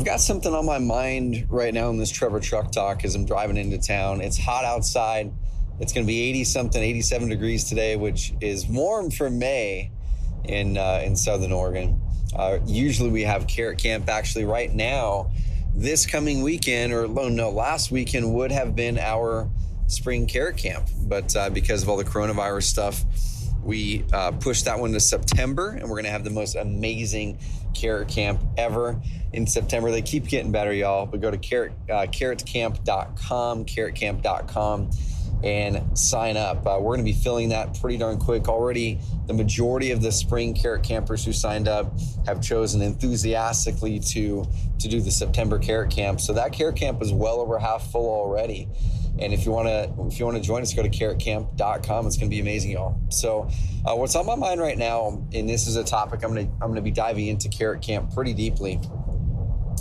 I've got something on my mind right now in this Trevor Truck Talk as I'm driving into town. It's hot outside. It's going to be 80 something, 87 degrees today, which is warm for May in uh, in Southern Oregon. Uh, usually we have carrot camp. Actually, right now, this coming weekend, or no, last weekend would have been our spring carrot camp, but uh, because of all the coronavirus stuff, we uh, pushed that one to September, and we're going to have the most amazing carrot camp ever in September. They keep getting better, y'all. But go to carrot, uh, carrotcamp.com, carrotcamp.com, and sign up. Uh, we're going to be filling that pretty darn quick. Already, the majority of the spring carrot campers who signed up have chosen enthusiastically to to do the September carrot camp. So that carrot camp is well over half full already. And if you want to, if you want to join us, go to carrotcamp.com. It's going to be amazing, y'all. So, uh, what's on my mind right now, and this is a topic I'm going to, I'm going to be diving into Carrot Camp pretty deeply,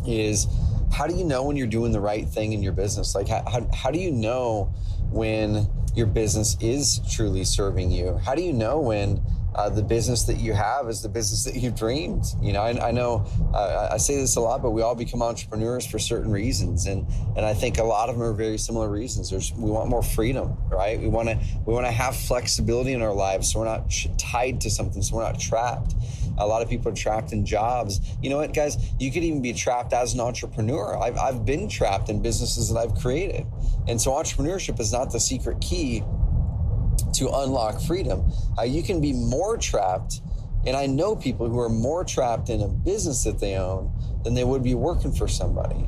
is how do you know when you're doing the right thing in your business? Like, how, how, how do you know when your business is truly serving you? How do you know when uh, the business that you have is the business that you've dreamed. You know, I, I know uh, I say this a lot, but we all become entrepreneurs for certain reasons, and and I think a lot of them are very similar reasons. There's we want more freedom, right? We want to we want to have flexibility in our lives, so we're not tied to something, so we're not trapped. A lot of people are trapped in jobs. You know what, guys? You could even be trapped as an entrepreneur. I've, I've been trapped in businesses that I've created. And so entrepreneurship is not the secret key to unlock freedom. Uh, you can be more trapped, and I know people who are more trapped in a business that they own than they would be working for somebody.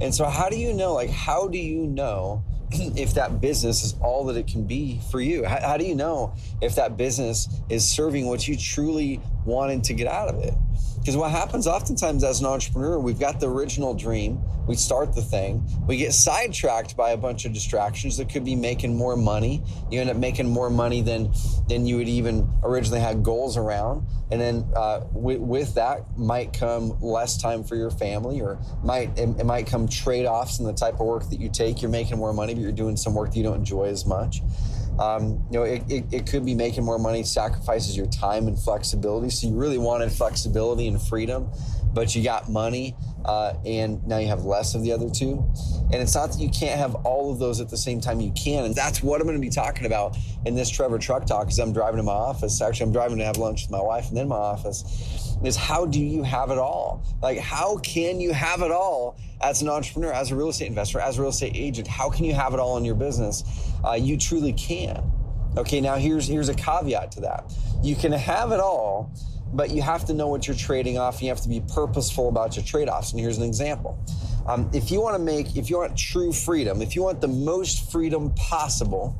And so, how do you know? Like, how do you know if that business is all that it can be for you? How, how do you know if that business is serving what you truly wanted to get out of it? Because what happens oftentimes as an entrepreneur, we've got the original dream, we start the thing, we get sidetracked by a bunch of distractions that could be making more money. You end up making more money than than you would even originally had goals around, and then uh, with, with, that might come less time for your family, or might it, it might come trade offs in the type of work that you take. You're making more money, but you're doing some work that you don't enjoy as much. Um, you know, it, it, it, could be making more money sacrifices your time and flexibility. So you really wanted flexibility and freedom, but you got money, uh, and now you have less of the other two. And it's not that you can't have all of those at the same time. You can, and that's what I'm going to be talking about in this Trevor Truck Talk. As I'm driving to my office, actually, I'm driving to have lunch with my wife and then my office is how do you have it all? Like, how can you have it all as an entrepreneur, as a real estate investor, as a real estate agent? How can you have it all in your business? Uh, you truly can. Okay, now here's here's a caveat to that. You can have it all, but you have to know what you're trading off. And you have to be purposeful about your trade-offs. And here's an example. Um, if you want to make, if you want true freedom, if you want the most freedom possible,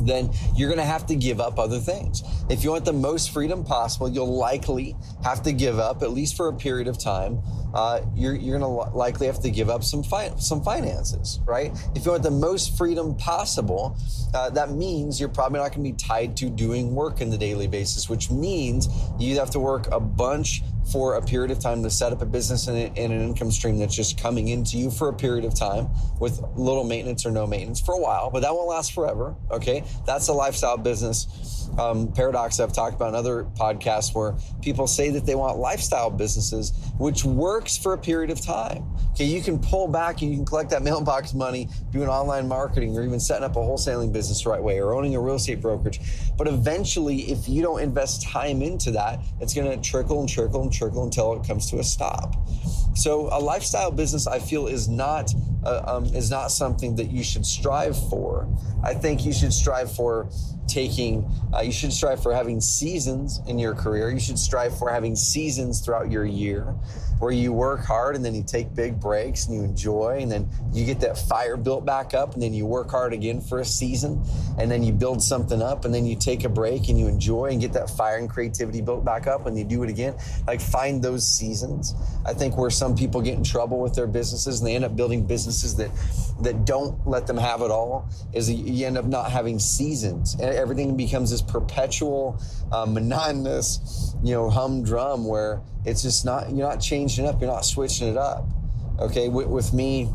then you're going to have to give up other things. If you want the most freedom possible, you'll likely have to give up, at least for a period of time, uh, you're, you're going to likely have to give up some fi- some finances, right? If you want the most freedom possible, uh, that means you're probably not going to be tied to doing work in the daily basis, which means you have to work a bunch for a period of time to set up a business and, and, an income stream that's just coming into you for a period of time with little maintenance or no maintenance for a while, but that won't last forever. Okay. That's a lifestyle business um, paradox I've talked about in other podcasts where people say that they want lifestyle businesses, which works for a period of time. Okay, you can pull back and you can collect that mailbox money doing online marketing or even setting up a wholesaling business the right way or owning a real estate brokerage. But eventually, if you don't invest time into that, it's going to trickle and trickle and trickle until it comes to a stop. So a lifestyle business, I feel, is not uh, um, is not something that you should strive for. I think you should strive for taking, uh, you should strive for having seasons in your career. You should strive for having seasons throughout your year where you work hard and then you take big breaks and you enjoy and then you get that fire built back up and then you work hard again for a season and then you build something up and then you take a break and you enjoy and get that fire and creativity built back up and you do it again. Like find those seasons. I think where some people get in trouble with their businesses and they end up building businesses that that don't let them have it all is you end up not having seasons and everything becomes this perpetual uh, monotonous you know humdrum where it's just not you're not changing up you're not switching it up okay with, with me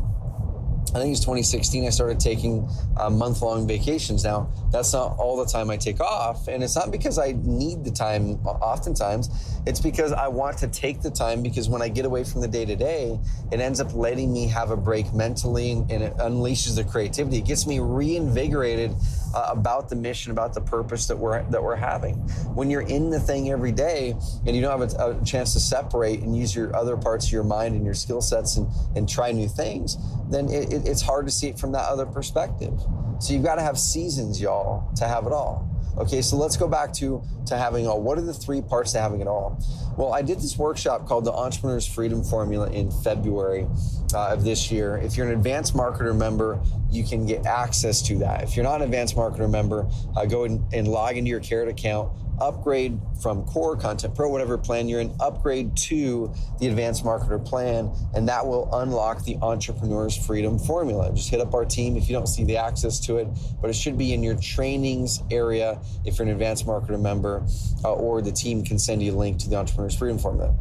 I think it's 2016, I started taking uh, month long vacations. Now, that's not all the time I take off. And it's not because I need the time oftentimes, it's because I want to take the time because when I get away from the day to day, it ends up letting me have a break mentally and it unleashes the creativity. It gets me reinvigorated uh, about the mission, about the purpose that we're that we're having. When you're in the thing every day and you don't have a, a chance to separate and use your other parts of your mind and your skill sets and, and try new things, then it, it, it's hard to see it from that other perspective. So you've got to have seasons, y'all, to have it all. Okay, so let's go back to, to having all. What are the three parts to having it all? Well, I did this workshop called the Entrepreneur's Freedom Formula in February uh, of this year. If you're an advanced marketer member, you can get access to that. If you're not an advanced marketer member, uh, go and, and log into your Carrot account upgrade from core content pro whatever plan you're in upgrade to the advanced marketer plan and that will unlock the entrepreneur's freedom formula. Just hit up our team if you don't see the access to it but it should be in your trainings area if you're an advanced marketer member uh, or the team can send you a link to the entrepreneur's freedom formula.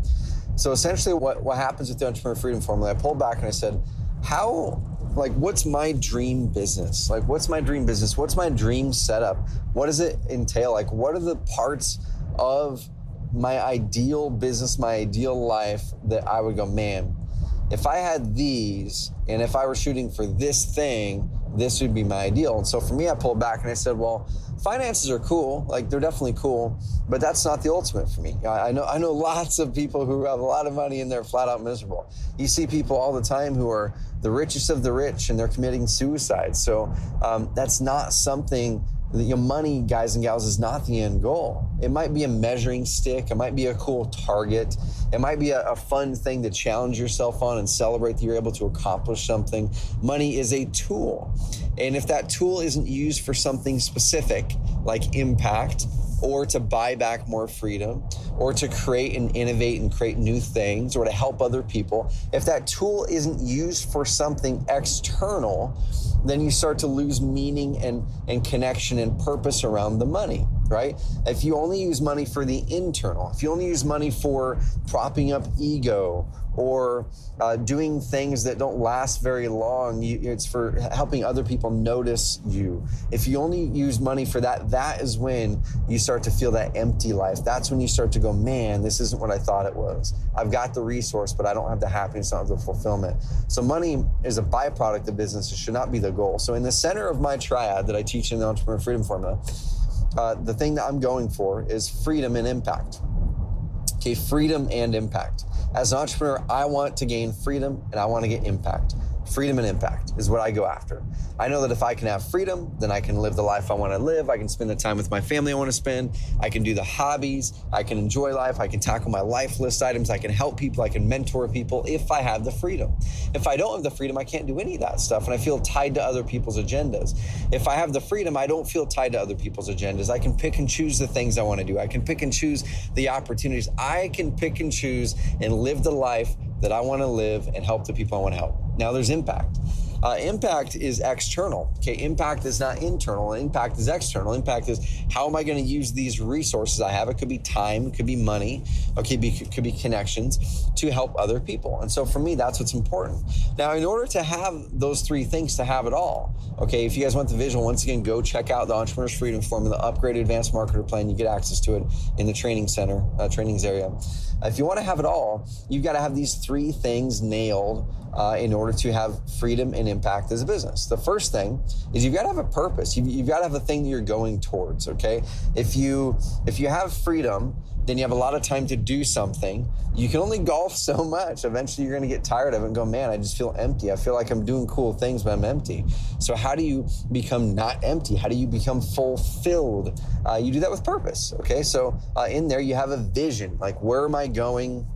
So essentially what, what happens with the entrepreneur freedom formula i pulled back and i said how like what's my dream business? Like what's my dream business? What's my dream setup? What does it entail? Like what are the parts of my ideal business my ideal life that i would go man if i had these and if i were shooting for this thing this would be my ideal. And so for me i pulled back and i said well finances are cool. Like they're definitely cool but that's not the ultimate for me. I, I, know i know lots of people who have a lot of money and they're flat out miserable. You see people all the time who are the richest of the rich and they're committing suicide. So um, that's not something your money, guys and gals, is not the end goal. It might be a measuring stick. It might be a cool target. It might be a, a, fun thing to challenge yourself on and celebrate that you're able to accomplish something. Money is a tool. And if that tool isn't used for something specific, like impact, or to buy back more freedom, or to create and innovate and create new things, or to help other people, if that tool isn't used for something external, then you start to lose meaning and, and connection and purpose around the money, right? If you only use money for the internal, if you only use money for propping up ego or uh, doing things that don't last very long. You, it's for helping other people notice you. If you only use money for that, that is when you start to feel that empty life. That's when you start to go, man, this isn't what I thought it was. I've got the resource, but I don't have the happiness, I don't have the fulfillment. So money is a byproduct of business. It should not be the goal. So in the center of my triad that I teach in the Entrepreneur Freedom Formula, uh, the thing that I'm going for is freedom and impact. Okay, freedom and impact. As an entrepreneur, I want to gain freedom and I want to get impact. Freedom and impact is what I go after. I know that if I can have freedom, then I can live the life I want to live. I can spend the time with my family I want to spend. I can do the hobbies. I can enjoy life. I can tackle my life list items. I can help people. I can mentor people if I have the freedom. If I don't have the freedom, I can't do any of that stuff. And I feel tied to other people's agendas. If I have the freedom, I don't feel tied to other people's agendas. I can pick and choose the things I want to do. I can pick and choose the opportunities. I can pick and choose and live the life that I want to live and help the people I want to help. Now there's impact. Uh, impact is external. Okay, impact is not internal. Impact is external. Impact is how am I going to use these resources I have? It could be time, it could be money, okay, be, could be connections to help other people. And so for me, that's what's important. Now, in order to have those three things, to have it all, okay, if you guys want the visual, once again, go check out the Entrepreneur's Freedom Formula, upgraded advanced marketer plan. You get access to it in the training center, uh, trainings area. If you want to have it all, you've got to have these three things nailed uh, in order to have freedom and impact as a business. The first thing is you've got to have a purpose. You've, you've got to have a thing that you're going towards. Okay, if you if you have freedom, then you have a lot of time to do something. You can only golf so much. Eventually, you're going to get tired of it and go, man, I just feel empty. I feel like I'm doing cool things, but I'm empty. So, how do you become not empty? How do you become fulfilled? Uh, you do that with purpose. Okay, so uh, in there, you have a vision like, where am I going?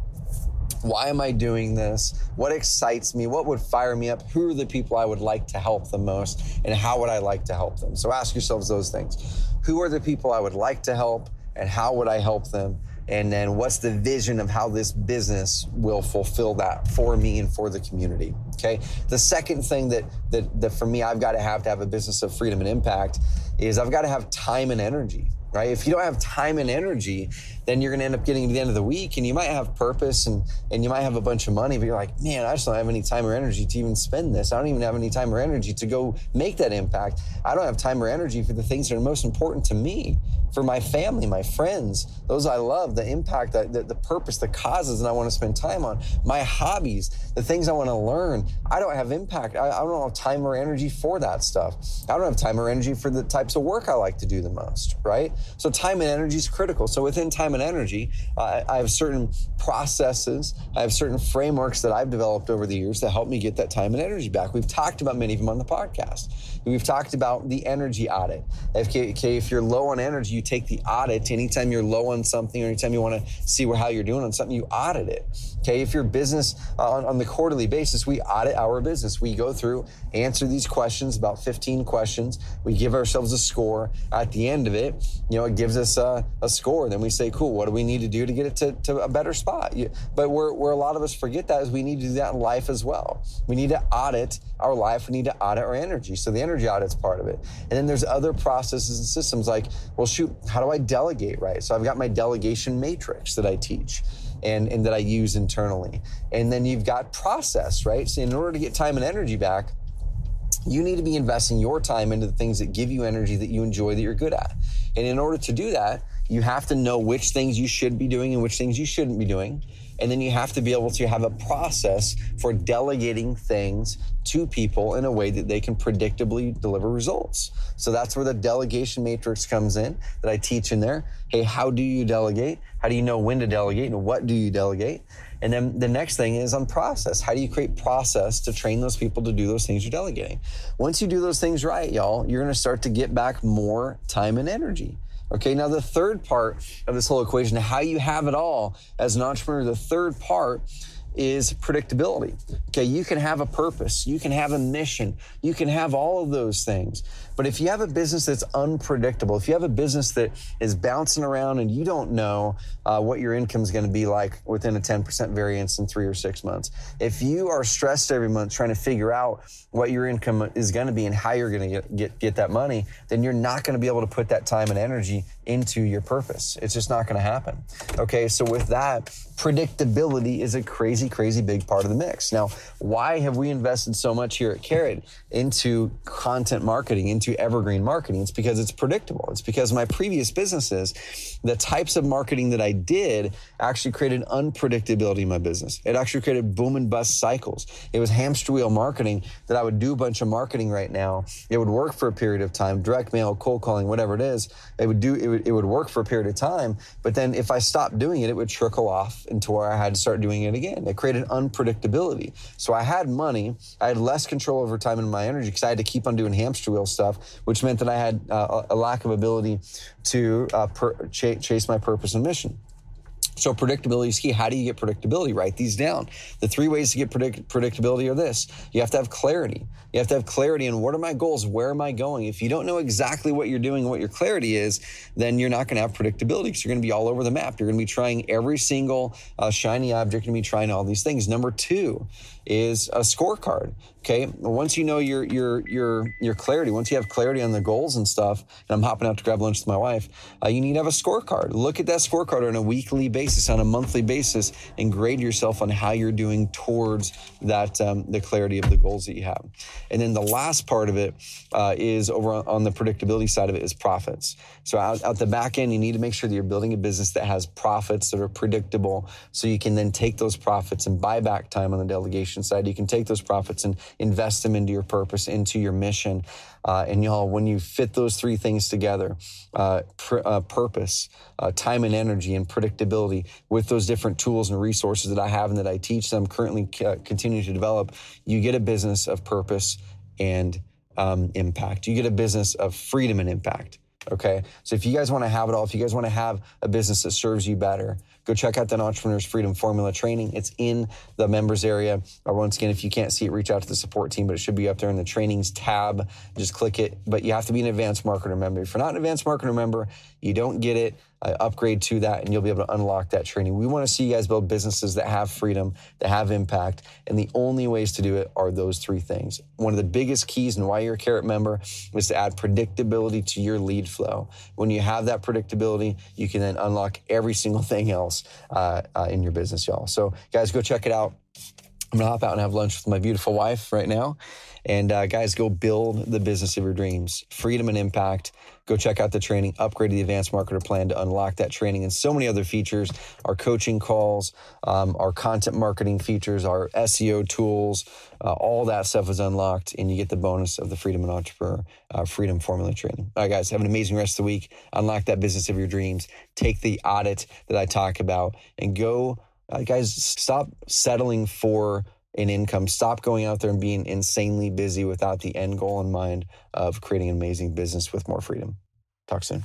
Why am I doing this? What excites me? What would fire me up? Who are the people I would like to help the most? And how would I like to help them? So ask yourselves those things. Who are the people I would like to help? And how would I help them? And then what's the vision of how this business will fulfill that for me and for the community? Okay. The second thing that, that, that for me, I've got to have to have a business of freedom and impact is I've got to have time and energy right? If you don't have time and energy, then you're going to end up getting to the end of the week and you might have purpose and, and you might have a bunch of money, but you're like, man, I just don't have any time or energy to even spend this. I don't even have any time or energy to go make that impact. I don't have time or energy for the things that are most important to me, for my family, my friends, those I love, the impact, the, the, the purpose, the causes that I want to spend time on, my hobbies, the things I want to learn. I don't have impact. I, I don't have time or energy for that stuff. I don't have time or energy for the types of work I like to do the most, right? So time and energy is critical. So within time and energy, uh, I have certain processes, I have certain frameworks that I've developed over the years that help me get that time and energy back. We've talked about many of them on the podcast. We've talked about the energy audit. If, if you're low on energy, you take the audit. Anytime you're low on something or anytime you want to see how you're doing on something, you audit it. Okay, if your business uh, on, on the quarterly basis, we audit our business. We go through, answer these questions, about 15 questions. We give ourselves a score. At the end of it, you know, it gives us a, a score. Then we say, cool, what do we need to do to get it to, to a better spot? But where, where a lot of us forget that is we need to do that in life as well. We need to audit our life. We need to audit our energy. So the energy audit's part of it. And then there's other processes and systems like, well, shoot, how do I delegate, right? So I've got my delegation matrix that I teach and, and that I use internally. And then you've got process, right? So in order to get time and energy back, you need to be investing your time into the things that give you energy that you enjoy that you're good at. And in order to do that, you have to know which things you should be doing and which things you shouldn't be doing. And then you have to be able to have a process for delegating things to people in a way that they can predictably deliver results. So that's where the delegation matrix comes in that I teach in there. Hey, how do you delegate? How do you know when to delegate and what do you delegate? And then the next thing is on process. How do you create process to train those people to do those things you're delegating? Once you do those things right, y'all, you're going to start to get back more time and energy. Okay, now the third part of this whole equation, how you have it all as an entrepreneur, the third part is predictability. Okay, you can have a purpose, you can have a mission, you can have all of those things. But if you have a business that's unpredictable, if you have a business that is bouncing around and you don't know uh, what your income is going to be like within a 10% variance in three or six months, if you are stressed every month trying to figure out what your income is going to be and how you're going to get, get, get that money, then you're not going to be able to put that time and energy into your purpose. It's just not going to happen. Okay, so with that, predictability is a crazy, crazy big part of the mix. Now, why have we invested so much here at Carrot into content marketing, into evergreen marketing? It's because it's predictable. It's because my previous businesses, the types of marketing that I did actually created unpredictability in my business. It actually created boom and bust cycles. It was hamster wheel marketing that I would do a bunch of marketing right now. It would work for a period of time, direct mail, cold calling, whatever it is. It would do, it would, it would work for a period of time. But then if I stopped doing it, it would trickle off into where I had to start doing it again. It created unpredictability. So I had money. I had less control over time and my energy because I had to keep on doing hamster wheel stuff, which meant that I had uh, a lack of ability to uh, per- ch- chase my purpose and mission. So predictability is key. How do you get predictability? Write these down. The three ways to get predict- predictability are this. You have to have clarity. You have to have clarity on what are my goals? Where am I going? If you don't know exactly what you're doing and what your clarity is, then you're not going to have predictability because you're going to be all over the map. You're going to be trying every single uh, shiny object and be trying all these things. Number two is a scorecard. Okay. Once you know your your your your clarity, once you have clarity on the goals and stuff, and I'm hopping out to grab lunch with my wife, uh, you need to have a scorecard. Look at that scorecard on a weekly basis, on a monthly basis, and grade yourself on how you're doing towards that um, the clarity of the goals that you have. And then the last part of it uh, is over on, on, the predictability side of it is profits. So out, out the back end, you need to make sure that you're building a business that has profits that are predictable, so you can then take those profits and buy back time on the delegation side. You can take those profits and invest them into your purpose, into your mission. Uh, and y'all, when you fit those three things together, uh, pr- uh, purpose, uh, time and energy, and predictability with those different tools and resources that I have and that I teach them currently uh, continue to develop, you get a business of purpose and um, impact. You get a business of freedom and impact. Okay. So if you guys want to have it all, if you guys want to have a business that serves you better, go check out that Entrepreneur's Freedom Formula training. It's in the members area. Or once again, if you can't see it, reach out to the support team, but it should be up there in the trainings tab. Just click it. But you have to be an advanced marketer member. If you're not an advanced marketer member, You don't get it, uh, upgrade to that, and you'll be able to unlock that training. We want to see you guys build businesses that have freedom, that have impact, and the only ways to do it are those three things. One of the biggest keys and why you're a Carrot member is to add predictability to your lead flow. When you have that predictability, you can then unlock every single thing else uh, uh, in your business, y'all. So, guys, go check it out. I'm gonna hop out and have lunch with my beautiful wife right now. And uh, guys, go build the business of your dreams, freedom and impact. Go check out the training, upgrade the advanced marketer plan to unlock that training and so many other features. Our coaching calls, um, our content marketing features, our SEO tools, uh, all that stuff is unlocked, and you get the bonus of the Freedom and Entrepreneur uh, Freedom Formula training. All right, guys, have an amazing rest of the week. Unlock that business of your dreams. Take the audit that I talk about and go, uh, guys, stop settling for in income. Stop going out there and being insanely busy without the end goal in mind of creating an amazing business with more freedom. Talk soon.